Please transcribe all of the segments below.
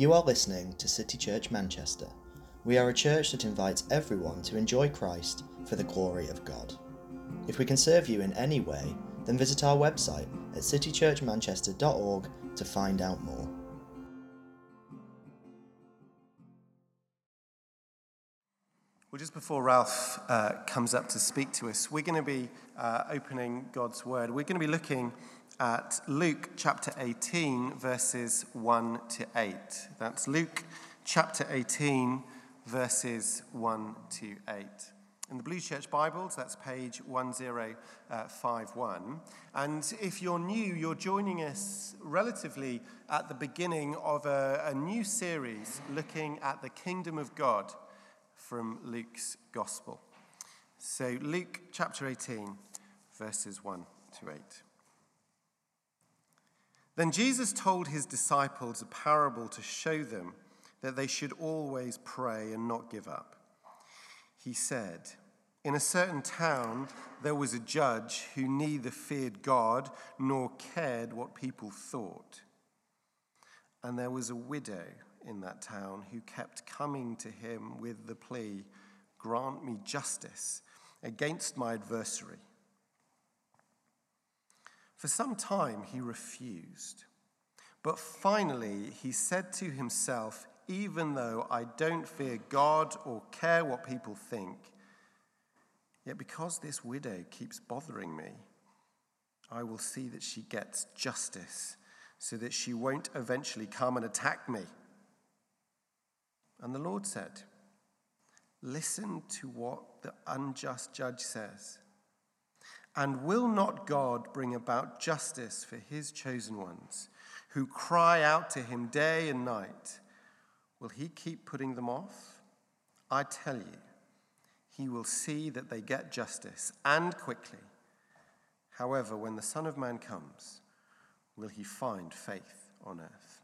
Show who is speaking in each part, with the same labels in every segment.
Speaker 1: You are listening to City Church Manchester. We are a church that invites everyone to enjoy Christ for the glory of God. If we can serve you in any way, then visit our website at citychurchmanchester.org to find out more.
Speaker 2: Well, just before Ralph uh, comes up to speak to us, we're going to be uh, opening God's Word. We're going to be looking at Luke chapter 18, verses 1 to 8. That's Luke chapter 18, verses 1 to 8. In the Blue Church Bibles, that's page 1051. Uh, and if you're new, you're joining us relatively at the beginning of a, a new series looking at the kingdom of God from Luke's Gospel. So, Luke chapter 18, verses 1 to 8. Then Jesus told his disciples a parable to show them that they should always pray and not give up. He said, In a certain town there was a judge who neither feared God nor cared what people thought. And there was a widow in that town who kept coming to him with the plea, Grant me justice against my adversary. For some time he refused. But finally he said to himself, Even though I don't fear God or care what people think, yet because this widow keeps bothering me, I will see that she gets justice so that she won't eventually come and attack me. And the Lord said, Listen to what the unjust judge says. And will not God bring about justice for his chosen ones who cry out to him day and night? Will he keep putting them off? I tell you, he will see that they get justice and quickly. However, when the Son of Man comes, will he find faith on earth?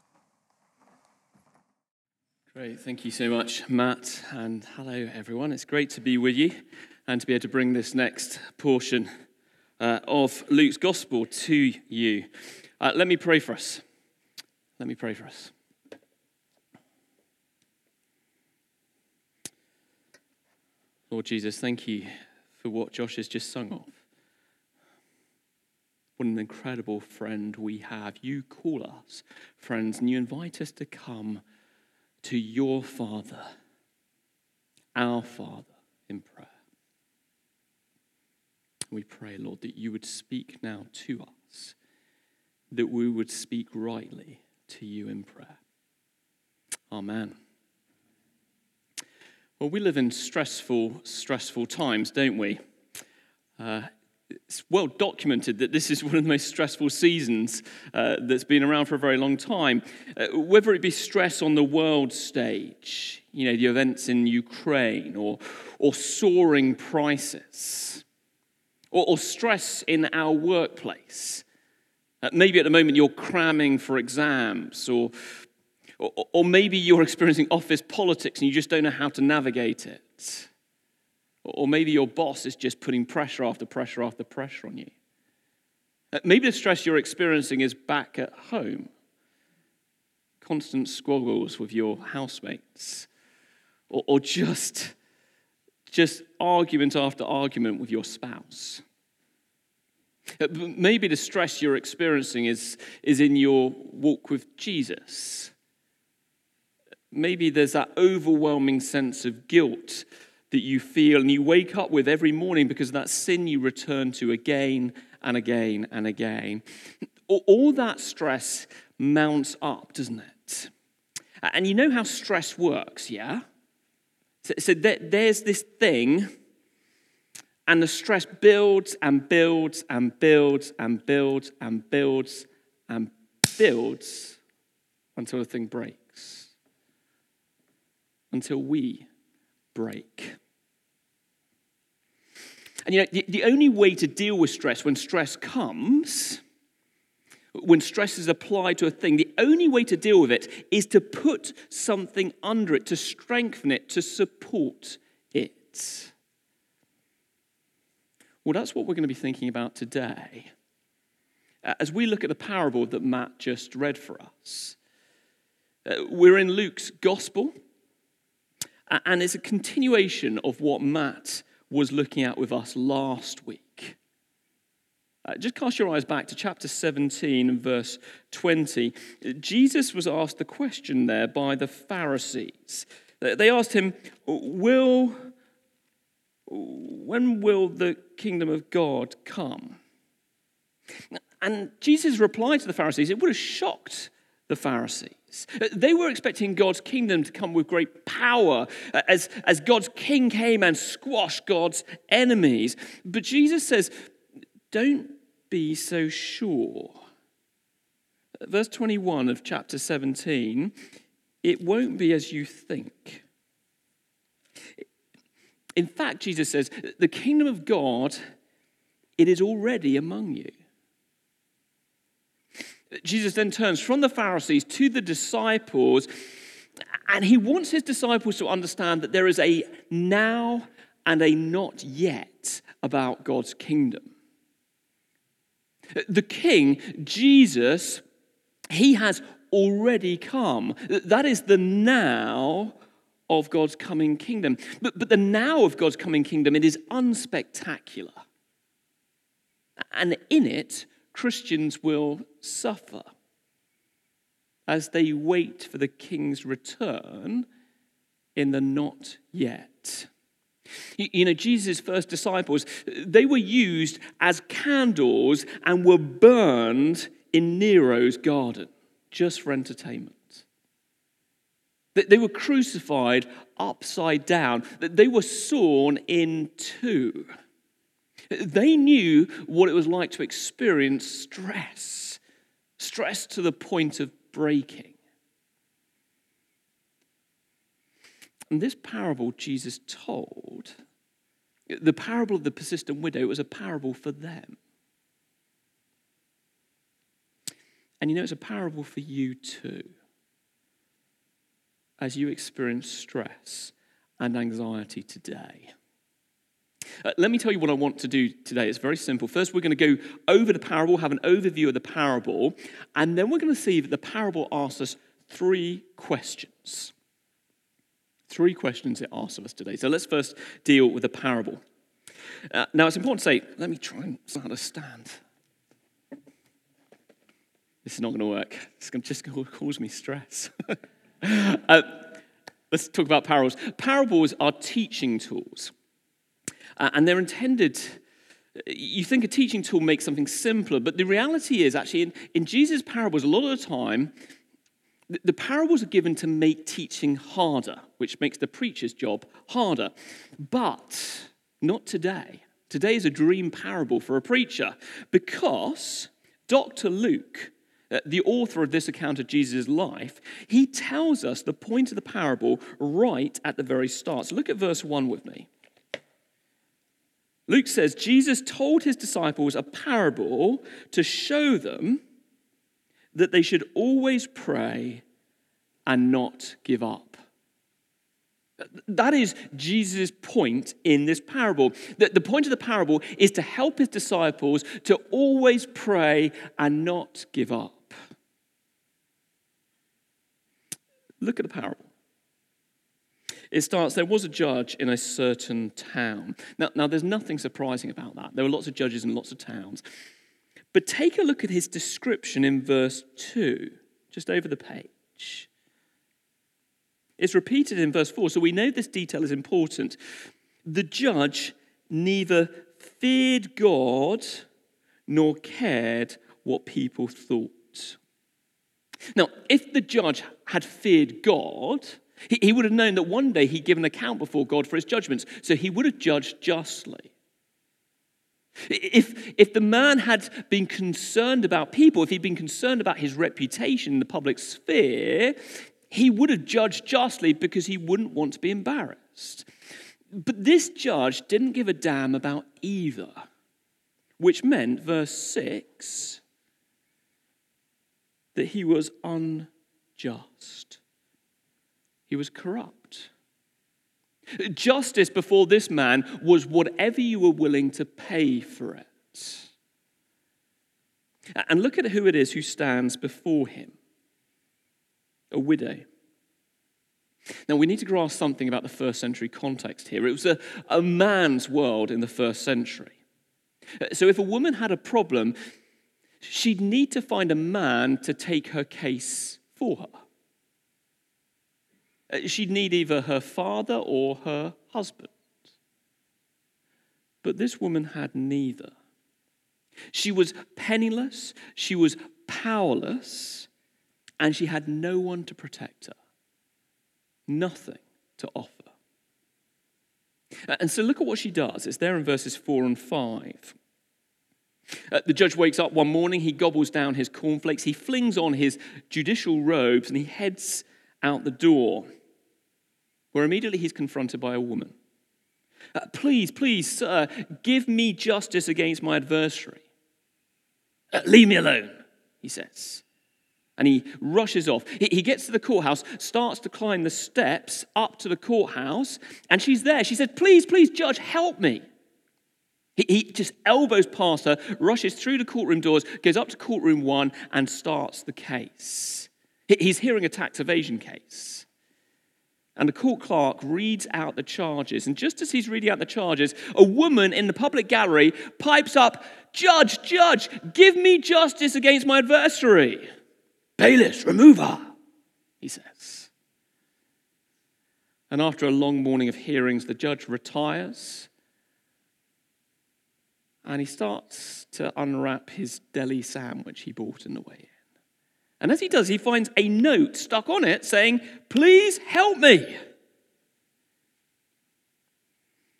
Speaker 3: Great, thank you so much, Matt, and hello everyone. It's great to be with you and to be able to bring this next portion uh, of Luke's Gospel to you. Uh, let me pray for us. Let me pray for us. Lord Jesus, thank you for what Josh has just sung of. What an incredible friend we have. You call us friends, and you invite us to come to your Father, our Father, in prayer. We pray, Lord, that you would speak now to us, that we would speak rightly to you in prayer. Amen. Well, we live in stressful, stressful times, don't we? Uh, it's well documented that this is one of the most stressful seasons uh, that's been around for a very long time. Uh, whether it be stress on the world stage, you know, the events in Ukraine, or, or soaring prices, or, or stress in our workplace. Uh, maybe at the moment you're cramming for exams, or, or, or maybe you're experiencing office politics and you just don't know how to navigate it. Or maybe your boss is just putting pressure after pressure after pressure on you. Uh, maybe the stress you're experiencing is back at home. Constant squabbles with your housemates. Or, or just, just argument after argument with your spouse. Maybe the stress you're experiencing is, is in your walk with Jesus. Maybe there's that overwhelming sense of guilt that you feel and you wake up with every morning because of that sin you return to again and again and again. All that stress mounts up, doesn't it? And you know how stress works, yeah? So, so there's this thing, and the stress builds and builds and builds and builds and builds and builds until the thing breaks. Until we break. And you know, the, the only way to deal with stress when stress comes, when stress is applied to a thing, the only way to deal with it is to put something under it, to strengthen it, to support it. Well, that's what we're going to be thinking about today. As we look at the parable that Matt just read for us, Uh, we're in Luke's gospel, and it's a continuation of what Matt was looking at with us last week. Uh, just cast your eyes back to chapter 17 verse 20. Jesus was asked the question there by the Pharisees. They asked him, Will, when will the kingdom of God come? And Jesus' reply to the Pharisees, it would have shocked the Pharisees. They were expecting God's kingdom to come with great power as, as God's king came and squashed God's enemies. But Jesus says, don't be so sure. Verse 21 of chapter 17 it won't be as you think. In fact, Jesus says, the kingdom of God, it is already among you. Jesus then turns from the Pharisees to the disciples, and he wants his disciples to understand that there is a now and a not yet about God's kingdom. The king, Jesus, he has already come. That is the now of God's coming kingdom. But, but the now of God's coming kingdom, it is unspectacular. And in it, Christians will suffer as they wait for the king's return in the not yet. You know, Jesus' first disciples, they were used as candles and were burned in Nero's garden just for entertainment. They were crucified upside down, they were sawn in two. They knew what it was like to experience stress, stress to the point of breaking. And this parable Jesus told, the parable of the persistent widow, was a parable for them. And you know, it's a parable for you too. As you experience stress and anxiety today. Uh, let me tell you what I want to do today. It's very simple. First, we're going to go over the parable, have an overview of the parable, and then we're going to see that the parable asks us three questions. Three questions it asks of us today. So let's first deal with the parable. Uh, now, it's important to say, let me try and start to stand. This is not going to work. It's just going to cause me stress. uh, let's talk about parables. Parables are teaching tools, uh, and they're intended. You think a teaching tool makes something simpler, but the reality is actually in, in Jesus' parables, a lot of the time, the, parables are given to make teaching harder, which makes the preacher's job harder. But not today. Today is a dream parable for a preacher because Dr. Luke uh, the author of this account of Jesus' life, he tells us the point of the parable right at the very start. So look at verse 1 with me. Luke says, Jesus told his disciples a parable to show them that they should always pray and not give up. That is Jesus' point in this parable. That the point of the parable is to help his disciples to always pray and not give up. Look at the parable. It starts, there was a judge in a certain town. Now, now, there's nothing surprising about that. There were lots of judges in lots of towns. But take a look at his description in verse 2, just over the page. It's repeated in verse 4, so we know this detail is important. The judge neither feared God nor cared what people thought. Now, if the judge had feared God, he, would have known that one day he'd give an account before God for his judgments, so he would have judged justly. If, if the man had been concerned about people, if he'd been concerned about his reputation in the public sphere, he would have judged justly because he wouldn't want to be embarrassed. But this judge didn't give a damn about either, which meant, verse 6, that he was unjust. He was corrupt. Justice before this man was whatever you were willing to pay for it. And look at who it is who stands before him. a widow. Now, we need to grasp something about the first century context here. It was a, a man's world in the first century. So, if a woman had a problem, she'd need to find a man to take her case for her. Uh, she'd need either her father or her husband. But this woman had neither. She was penniless, she was powerless, and she had no one to protect her. Nothing to offer. And so look at what she does. It's there in verses 4 and 5. Uh, the judge wakes up one morning, he gobbles down his cornflakes, he flings on his judicial robes, and he heads out the door, where immediately he's confronted by a woman. Uh, please, please, sir, give me justice against my adversary. Uh, leave me alone, he says. And he rushes off. He, he gets to the courthouse, starts to climb the steps up to the courthouse, and she's there. She says, Please, please, judge, help me. He, he just elbows past her, rushes through the courtroom doors, goes up to courtroom one, and starts the case. He, he's hearing a tax evasion case. And the court clerk reads out the charges. And just as he's reading out the charges, a woman in the public gallery pipes up, Judge, judge, give me justice against my adversary. Bailiffs, remove her, he says. And after a long morning of hearings, the judge retires and he starts to unwrap his deli sandwich he bought in the way. And as he does, he finds a note stuck on it saying, Please help me.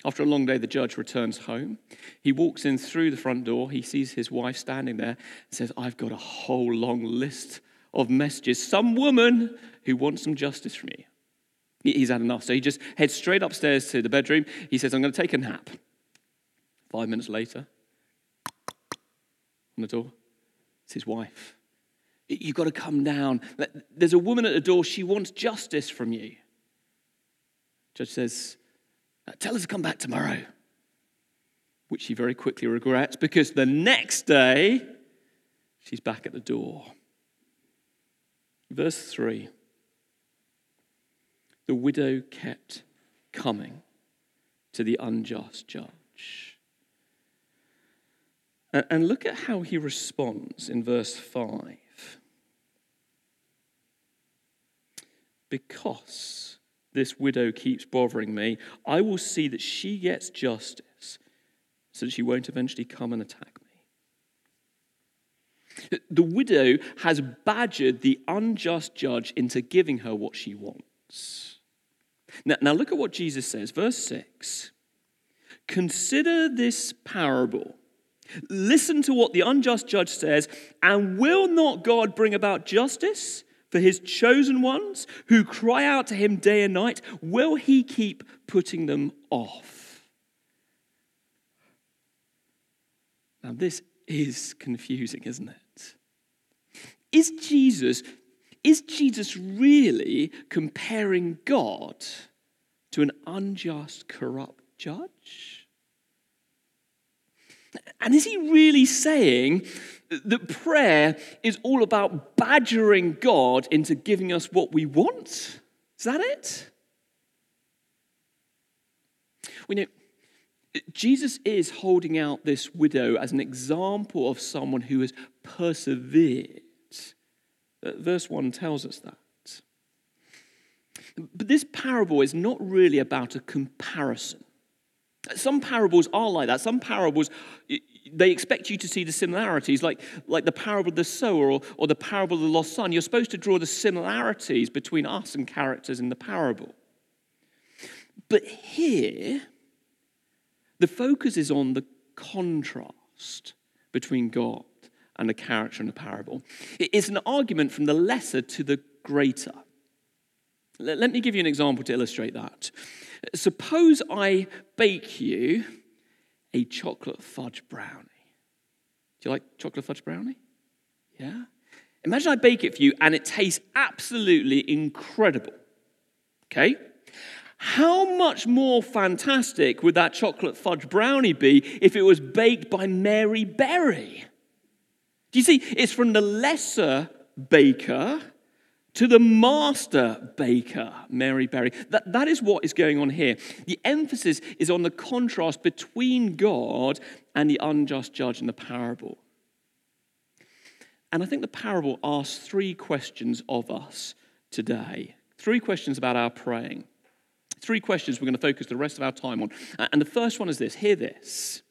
Speaker 3: After a long day, the judge returns home. He walks in through the front door. He sees his wife standing there and says, I've got a whole long list of messages. Some woman who wants some justice from you. He's had enough. So he just heads straight upstairs to the bedroom. He says, I'm going to take a nap. Five minutes later, on the door, it's his wife. You've got to come down. There's a woman at the door. She wants justice from you. Judge says, Tell her to come back tomorrow. Which she very quickly regrets because the next day she's back at the door. Verse 3 The widow kept coming to the unjust judge. And look at how he responds in verse 5. Because this widow keeps bothering me, I will see that she gets justice so that she won't eventually come and attack me. The widow has badgered the unjust judge into giving her what she wants. Now, now look at what Jesus says, verse 6. Consider this parable. Listen to what the unjust judge says, and will not God bring about justice for his chosen ones who cry out to him day and night, will he keep putting them off? Now, this is confusing, isn't it? Is Jesus, is Jesus really comparing God to an unjust, corrupt judge? And is he really saying that prayer is all about badgering God into giving us what we want? Is that it? We know Jesus is holding out this widow as an example of someone who has persevered. Uh, verse 1 tells us that. But this parable is not really about a comparison. Some parables are like that. Some parables, they expect you to see the similarities, like, like the parable of the sower or, or the parable of the lost son. You're supposed to draw the similarities between us and characters in the parable. But here, the focus is on the contrast between God and the character in the parable. It's an argument from the lesser to the greater. Let me give you an example to illustrate that. Suppose I bake you a chocolate fudge brownie. Do you like chocolate fudge brownie? Yeah? Imagine I bake it for you and it tastes absolutely incredible. Okay? How much more fantastic would that chocolate fudge brownie be if it was baked by Mary Berry? Do you see? It's from the lesser baker to the master baker, Mary Berry. That, that is what is going on here. The emphasis is on the contrast between God and the unjust judge in the parable. And I think the parable asks three questions of us today. Three questions about our praying. Three questions we're going to focus the rest of our time on. And the first one is this hear this.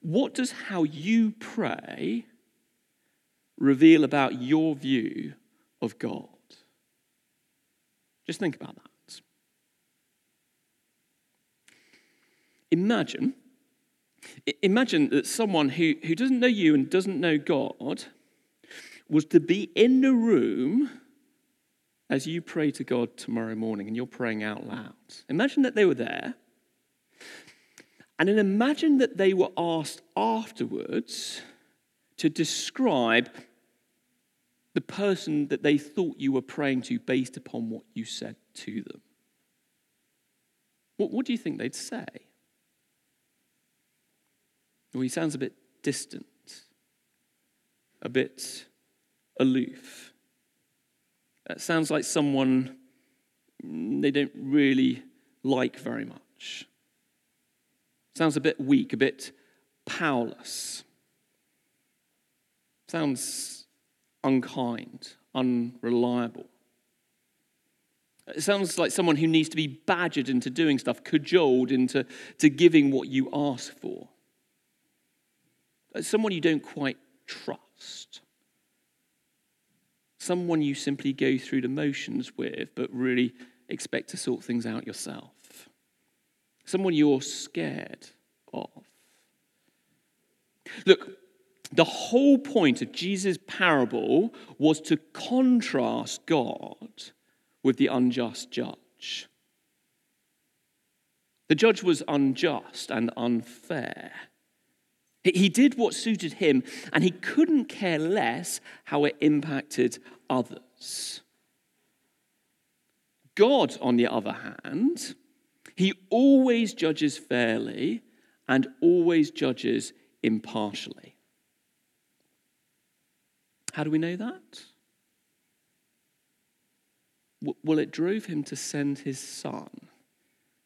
Speaker 3: What does how you pray reveal about your view of God? Just think about that. Imagine, imagine that someone who, who doesn't know you and doesn't know God was to be in the room as you pray to God tomorrow morning and you're praying out loud. Imagine that they were there. And then imagine that they were asked afterwards to describe the person that they thought you were praying to based upon what you said to them. What, what do you think they'd say? Well, he sounds a bit distant, a bit aloof. It sounds like someone they don't really like very much. Sounds a bit weak, a bit powerless. Sounds unkind, unreliable. It sounds like someone who needs to be badgered into doing stuff, cajoled into to giving what you ask for. Someone you don't quite trust someone you simply go through the motions with, but really expect to sort things out yourself, someone you're scared of. Look, the whole point of Jesus' parable was to contrast God with the unjust judge. The judge was unjust and unfair. He did what suited him, and he couldn't care less how it impacted others. God, on the other hand, he always judges fairly and always judges impartially. How do we know that? Well, it drove him to send his son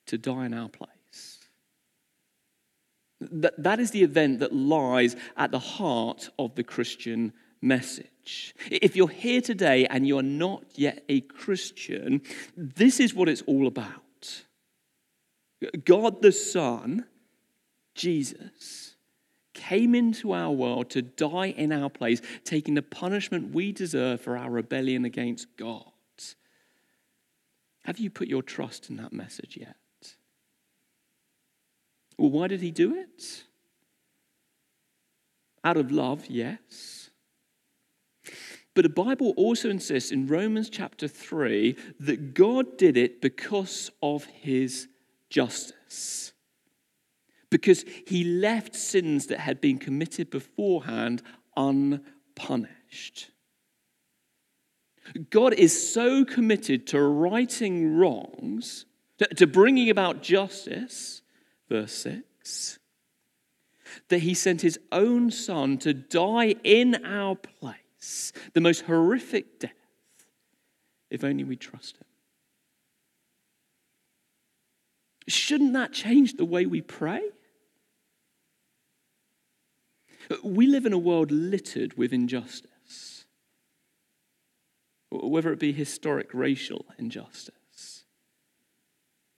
Speaker 3: to die in our place. That, that is the event that lies at the heart of the Christian message. If you're here today and you're not yet a Christian, this is what it's all about. God the Son, Jesus, came into our world to die in our place, taking the punishment we deserve for our rebellion against God. Have you put your trust in that message yet? Well, why did he do it? Out of love, yes. But the Bible also insists in Romans chapter 3 that God did it because of his justice. Because he left sins that had been committed beforehand unpunished. God is so committed to righting wrongs, to bringing about justice, verse 6, that he sent his own son to die in our place, the most horrific death, if only we trust him. Shouldn't that change the way we pray? We live in a world littered with injustice, whether it be historic racial injustice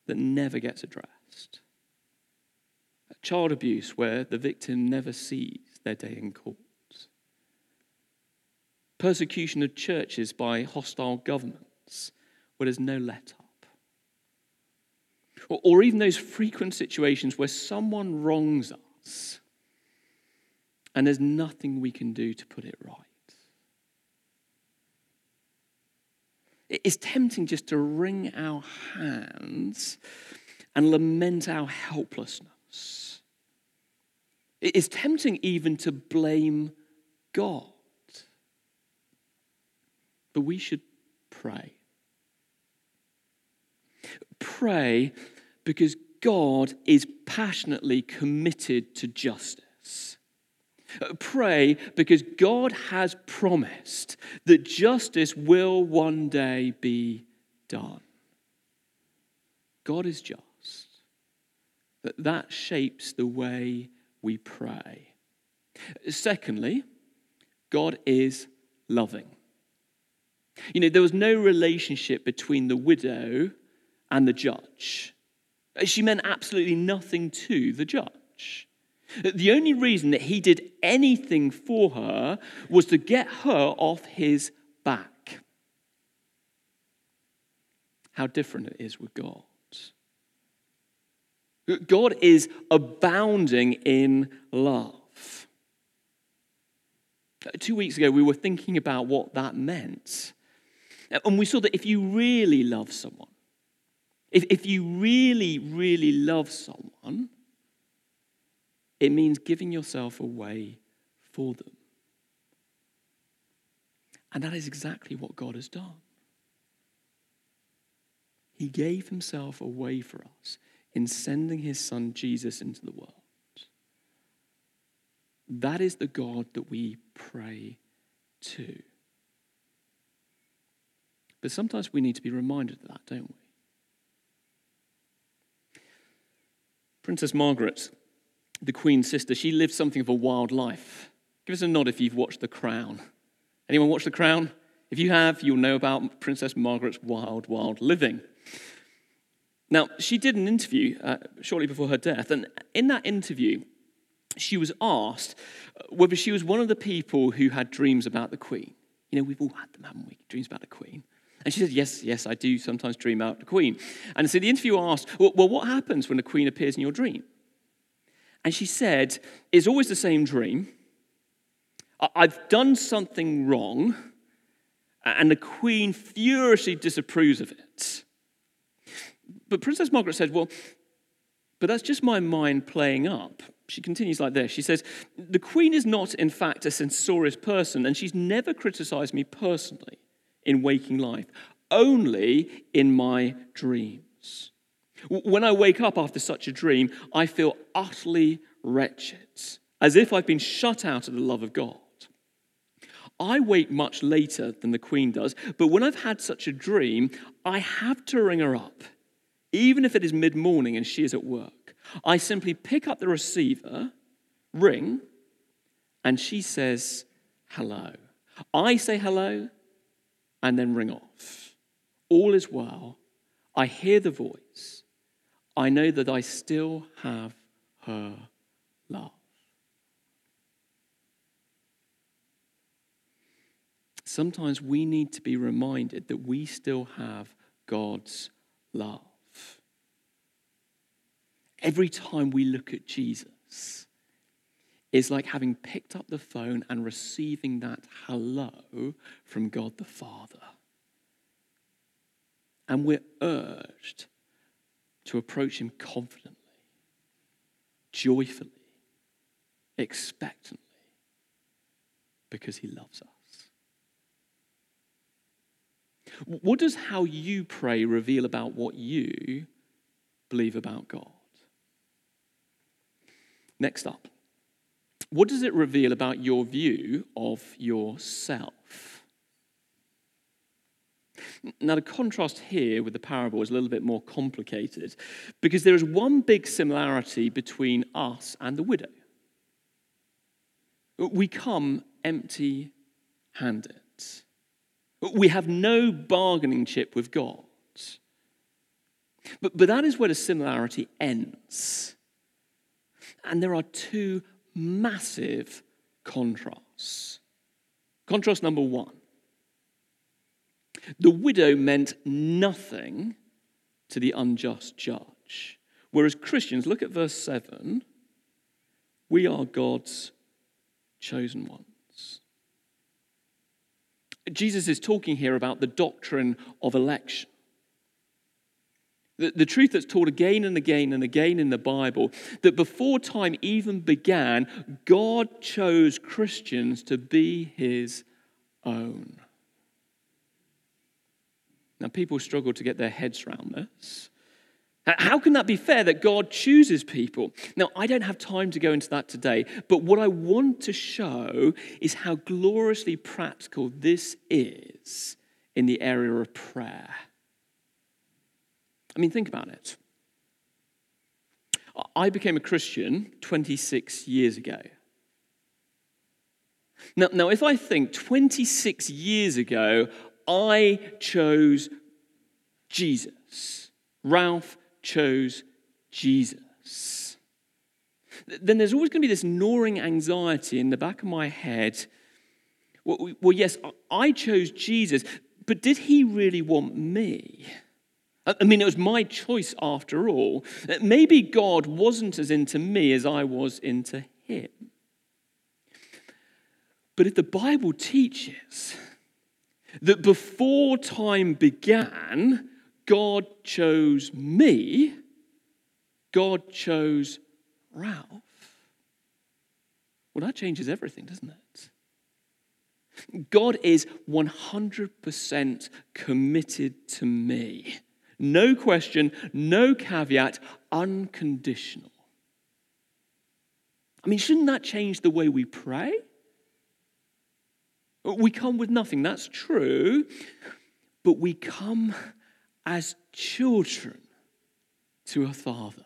Speaker 3: that never gets addressed child abuse where the victim never sees their day in court, persecution of churches by hostile governments where there's no let up, or, or even those frequent situations where someone wrongs us and there's nothing we can do to put it right. It's tempting just to wring our hands and lament our helplessness. It is tempting even to blame God. But we should pray. Pray because God is passionately committed to justice. Uh, pray because God has promised that justice will one day be done. God is just. That that shapes the way we pray. Secondly, God is loving. You know, there was no relationship between the widow and the judge. She meant absolutely nothing to the judge. The only reason that he did anything for her was to get her off his back. How different it is with God. God is abounding in love. Two weeks ago, we were thinking about what that meant. And we saw that if you really love someone, if, if you really, really love someone, it means giving yourself away for them. And that is exactly what God has done. He gave himself away for us in sending his son Jesus into the world. That is the God that we pray to. But sometimes we need to be reminded of that, don't we? Princess Margaret, the Queen's sister, she lived something of a wild life. Give us a nod if you've watched The Crown. Anyone watch The Crown? If you have, you'll know about Princess Margaret's wild, wild living. Now, she did an interview uh, shortly before her death, and in that interview, she was asked whether she was one of the people who had dreams about the Queen. You know, we've all had them, haven't we? Dreams about the Queen. And she said, Yes, yes, I do sometimes dream about the Queen. And so the interviewer asked, Well, well what happens when the Queen appears in your dream? And she said, It's always the same dream. I've done something wrong, and the Queen furiously disapproves of it. But Princess Margaret said, Well, but that's just my mind playing up. She continues like this She says, The Queen is not, in fact, a censorious person, and she's never criticized me personally in waking life, only in my dreams. When I wake up after such a dream, I feel utterly wretched, as if I've been shut out of the love of God. I wake much later than the Queen does, but when I've had such a dream, I have to ring her up, even if it is mid morning and she is at work. I simply pick up the receiver, ring, and she says, hello. I say hello, and then ring off. All is well. I hear the voice. I know that I still have her love. Sometimes we need to be reminded that we still have God's love. Every time we look at Jesus, is like having picked up the phone and receiving that hello from God the Father. And we're urged to approach Him confidently, joyfully, expectantly, because He loves us. What does how you pray reveal about what you believe about God? Next up. What does it reveal about your view of yourself? Now, the contrast here with the parable is a little bit more complicated because there is one big similarity between us and the widow. We come empty handed, we have no bargaining chip with God. But, but that is where the similarity ends. And there are two massive contrasts. Contrast number one the widow meant nothing to the unjust judge. Whereas Christians, look at verse 7, we are God's chosen ones. Jesus is talking here about the doctrine of election. The, the truth that's taught again and again and again in the Bible that before time even began, God chose Christians to be his own. Now, people struggle to get their heads around this How can that be fair that God chooses people? Now, I don't have time to go into that today, but what I want to show is how gloriously practical this is in the area of prayer. I mean, think about it. I became a Christian 26 years ago. Now, now, if I think 26 years ago, I chose Jesus, Ralph chose Jesus, then there's always going to be this gnawing anxiety in the back of my head. Well, well, yes, I chose Jesus, but did he really want me? I mean, it was my choice after all. Maybe God wasn't as into me as I was into him. But if the Bible teaches that before time began, God chose me, God chose Ralph, well, that changes everything, doesn't it? God is 100% committed to me. No question, no caveat, unconditional. I mean, shouldn't that change the way we pray? We come with nothing, that's true, but we come as children to a father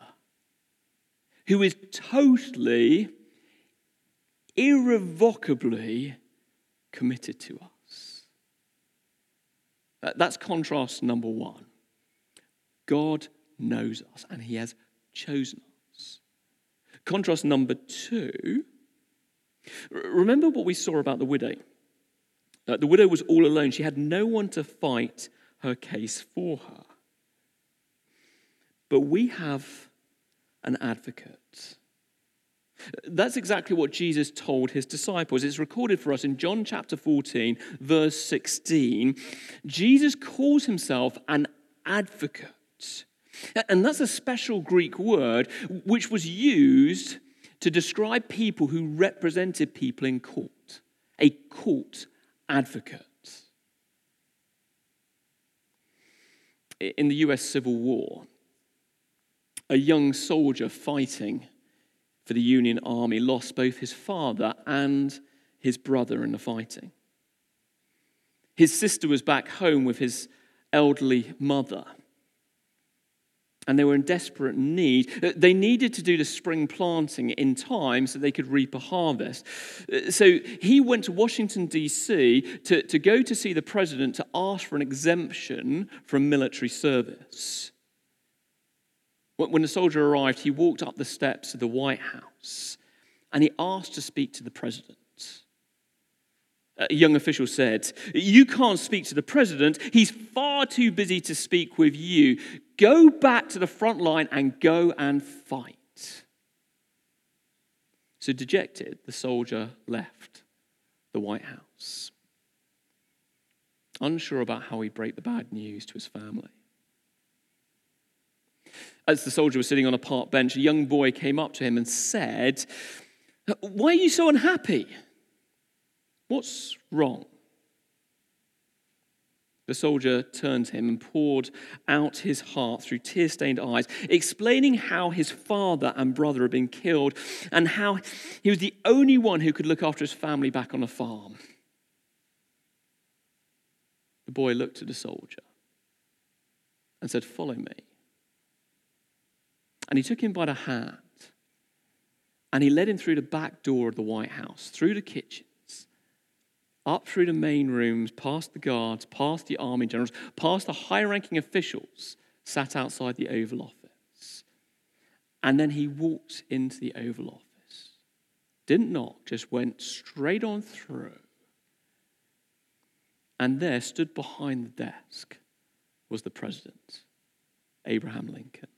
Speaker 3: who is totally, irrevocably committed to us. That's contrast number one. God knows us and he has chosen us. Contrast number two. Remember what we saw about the widow? Uh, the widow was all alone. She had no one to fight her case for her. But we have an advocate. That's exactly what Jesus told his disciples. It's recorded for us in John chapter 14, verse 16. Jesus calls himself an advocate. And that's a special Greek word which was used to describe people who represented people in court, a court advocate. In the US Civil War, a young soldier fighting for the Union Army lost both his father and his brother in the fighting. His sister was back home with his elderly mother and they were in desperate need. Uh, they needed to do the spring planting in time so they could reap a harvest. Uh, so he went to Washington, D.C. To, to go to see the president to ask for an exemption from military service. When the soldier arrived, he walked up the steps of the White House and he asked to speak to the president. A young official said, You can't speak to the president. He's far too busy to speak with you. Go back to the front line and go and fight. So, dejected, the soldier left the White House, unsure about how he'd break the bad news to his family. As the soldier was sitting on a park bench, a young boy came up to him and said, Why are you so unhappy? What's wrong? The soldier turned to him and poured out his heart through tear stained eyes, explaining how his father and brother had been killed and how he was the only one who could look after his family back on a farm. The boy looked at the soldier and said, Follow me. And he took him by the hand and he led him through the back door of the White House, through the kitchen up through the main rooms, past the guards, past the army generals, past the high ranking officials sat outside the Oval Office. And then he walked into the Oval Office. Didn't knock, just went straight on through. And there, stood behind the desk, was the president, Abraham Lincoln.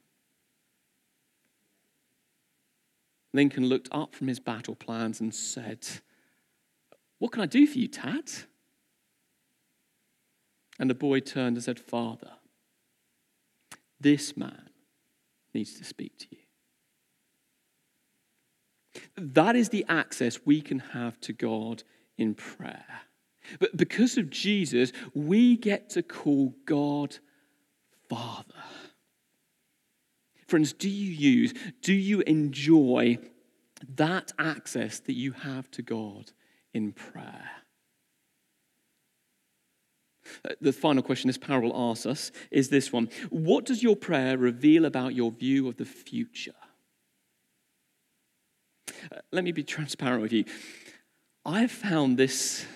Speaker 3: Lincoln looked up from his battle plans and said, what can I do for you, Tad? And the boy turned and said, Father, this man needs to speak to you. That is the access we can have to God in prayer. But because of Jesus, we get to call God Father. Friends, do you use, do you enjoy that access that you have to God in prayer? Uh, the final question this parable asks us is this one What does your prayer reveal about your view of the future? Uh, let me be transparent with you. I found this,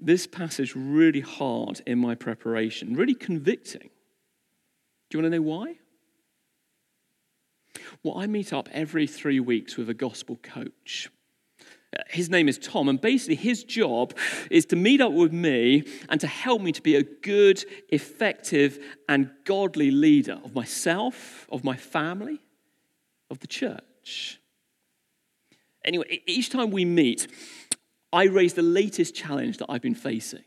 Speaker 3: this passage really hard in my preparation, really convicting. Do you want to know why? Well, I meet up every three weeks with a gospel coach. His name is Tom, and basically his job is to meet up with me and to help me to be a good, effective, and godly leader of myself, of my family, of the church. Anyway, each time we meet, I raise the latest challenge that I've been facing.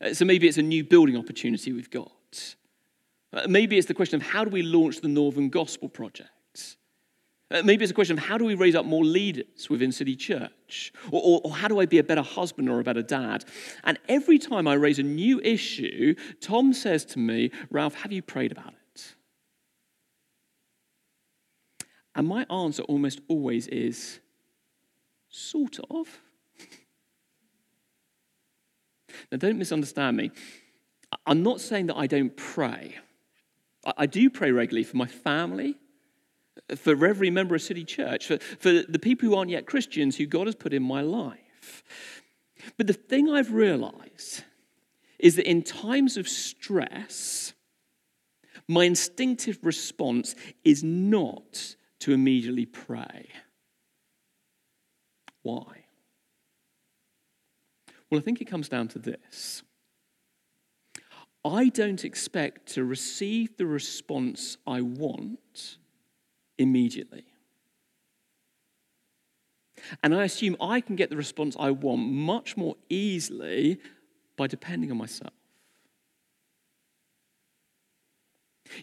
Speaker 3: Uh, so maybe it's a new building opportunity we've got. Uh, maybe it's the question of how do we launch the Northern Gospel Project? Uh, maybe it's a question of how do we raise up more leaders within City Church? Or, or, or, how do I be a better husband or a better dad? And every time I raise a new issue, Tom says to me, Ralph, have you prayed about it? And my answer almost always is, sort of. now, don't misunderstand me. I'm not saying that I don't pray. I, I do pray regularly for my family for every member of City Church, for, for the people who aren't yet Christians who God has put in my life. But the thing I've realized is that in times of stress, my instinctive response is not to immediately pray. Why? Well, I think it comes down to this. I don't expect to receive the response I want immediately. And I assume I can get the response I want much more easily by depending on myself.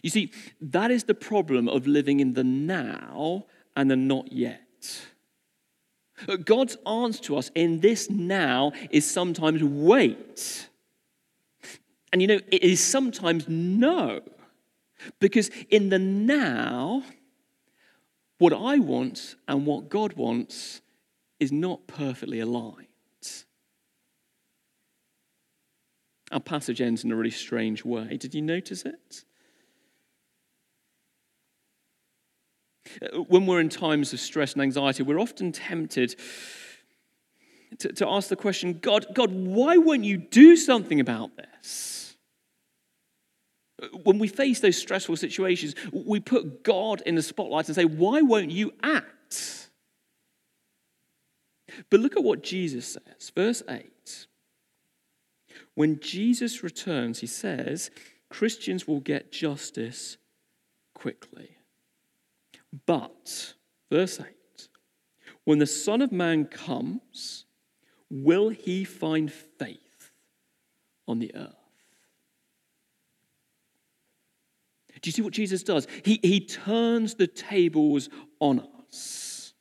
Speaker 3: You see, that is the problem of living in the now and the not yet. God's answer to us in this now is sometimes wait. And you know, it is sometimes no. Because in the now, what I want and what God wants is not perfectly aligned. Our passage ends in a really strange way. Did you notice it? Uh, when we're in times of stress and anxiety, we're often tempted to, to ask the question God, God, why won't you do something about this? When we face those stressful situations, we put God in the spotlight and say, Why won't you act? But look at what Jesus says. Verse 8. When Jesus returns, he says, Christians will get justice quickly. But, verse 8, when the Son of Man comes, will he find faith on the earth? Do you see what Jesus does? He, he turns the tables on us.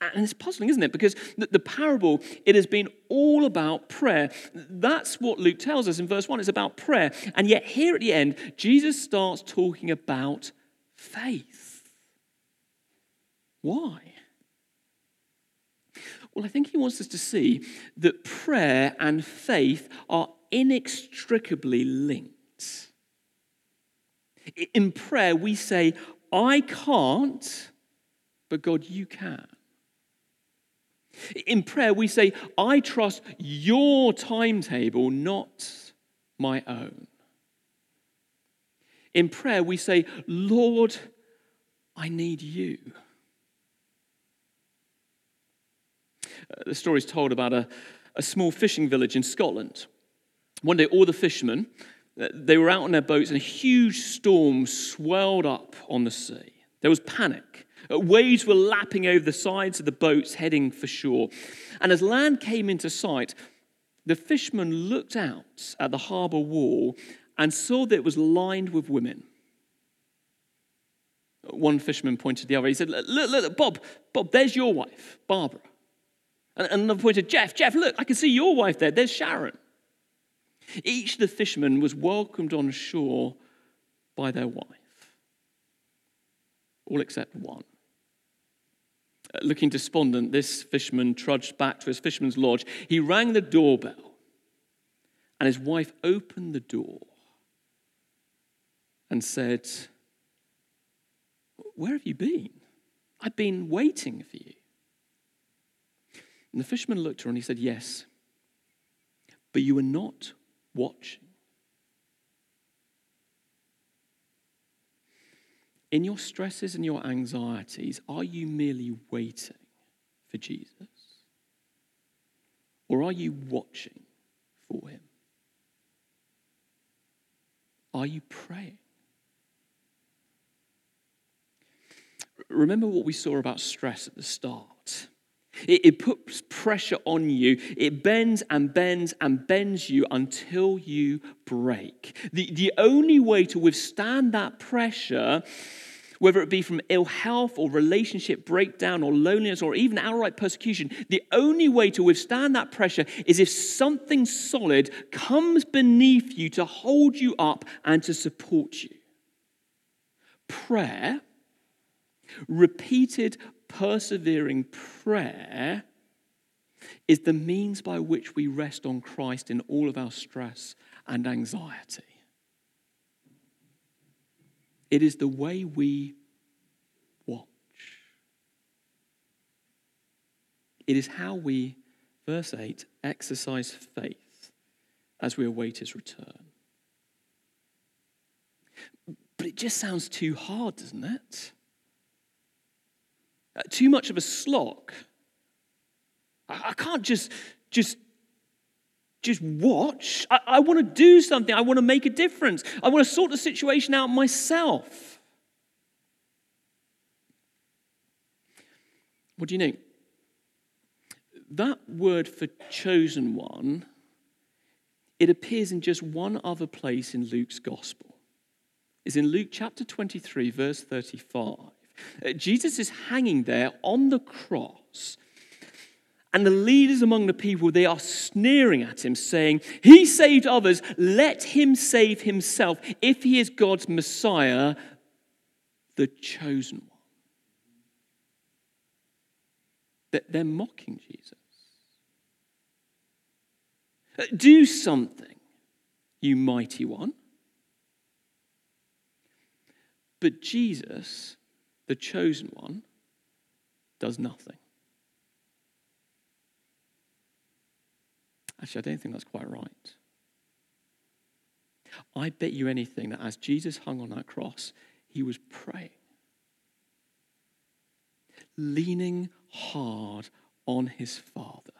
Speaker 3: And it's puzzling, isn't it? Because the, the, parable, it has been all about prayer. That's what Luke tells us in verse 1. It's about prayer. And yet, here at the end, Jesus starts talking about faith. Why? Well, I think he wants us to see that prayer and faith are inextricably linked. In prayer, we say, I can't, but God, you can. In prayer, we say, I trust your timetable, not my own. In prayer, we say, Lord, I need you. Uh, the story is told about a, a small fishing village in Scotland. One day, all the fishermen they were out on their boats, and a huge storm swelled up on the sea. There was panic. Uh, waves were lapping over the sides of the boats heading for shore. And as land came into sight, the fishermen looked out at the harbour wall and saw that it was lined with women. One fisherman pointed to the other. He said, Look, look, look Bob, Bob, there's your wife, Barbara. And another pointed, Jeff, Jeff, look, I can see your wife there. There's Sharon. Each of the fishermen was welcomed on shore by their wife. all except one. Uh, looking despondent, this fisherman trudged back to his fisherman's lodge. He rang the doorbell, and his wife opened the door and said, Where have you been? I've been waiting for you. And the fisherman looked at her and he said, Yes, but you were not watching. In your stresses and your anxieties, are you merely waiting for Jesus? Or are you watching for him? Are you praying? Remember what we saw about stress at the start. It, it, puts pressure on you. It bends and bends and bends you until you break. The, the only way to withstand that pressure, whether it be from ill health or relationship breakdown or loneliness or even outright persecution, the only way to withstand that pressure is if something solid comes beneath you to hold you up and to support you. Prayer repeated persevering prayer is the means by which we rest on Christ in all of our stress and anxiety. It is the way we watch. It is how we, verse 8, exercise faith as we await his return. But it just sounds too hard, doesn't it? Uh, too much of a slog. I, I can't just, just, just watch. I, I want to do something. I want to make a difference. I want to sort the situation out myself. What do you know? That word for chosen one, it appears in just one other place in Luke's gospel. Is in Luke chapter 23, verse 35. Uh, Jesus is hanging there on the cross. And the leaders among the people, they are sneering at him, saying, He saved others, let him save himself if he is God's Messiah, the chosen one. That they're mocking Jesus. Uh, do something, you mighty one. But Jesus the chosen one does nothing. Actually, I don't think that's quite right. I bet you anything that as Jesus hung on that cross, he was praying, leaning hard on his Father.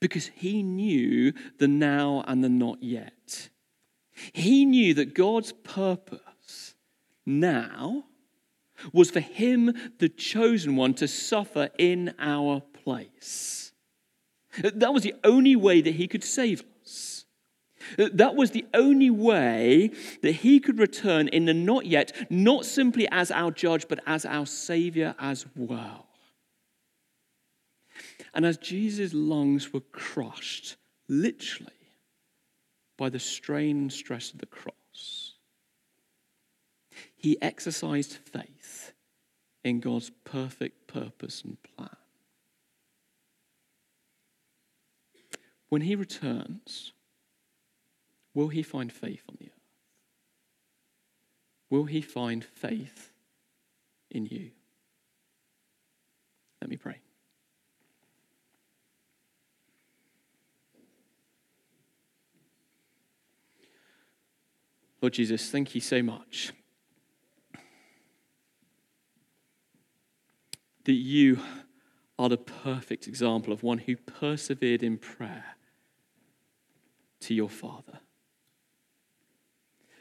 Speaker 3: Because he knew the now and the not yet. He knew that God's purpose now was for him, the chosen one, to suffer in our place. That was the only way that he could save us. That was the only way that he could return in the not yet, not simply as our judge, but as our savior as well. And as Jesus' lungs were crushed, literally, by the strain and stress of the cross, he exercised faith in God's perfect purpose and plan. When he returns, will he find faith on the earth? Will he find faith in you? Let me pray. Lord Jesus, thank you so much that you are the perfect example of one who persevered in prayer to your Father.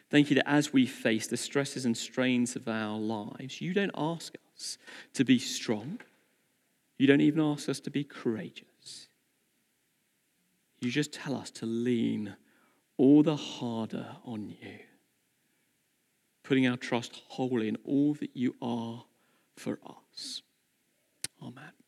Speaker 3: Thank you that as we face the stresses and strains of our lives, you don't ask us to be strong. You don't even ask us to be courageous. You just tell us to lean all the harder on you, putting our trust wholly in all that you are for us. Amen.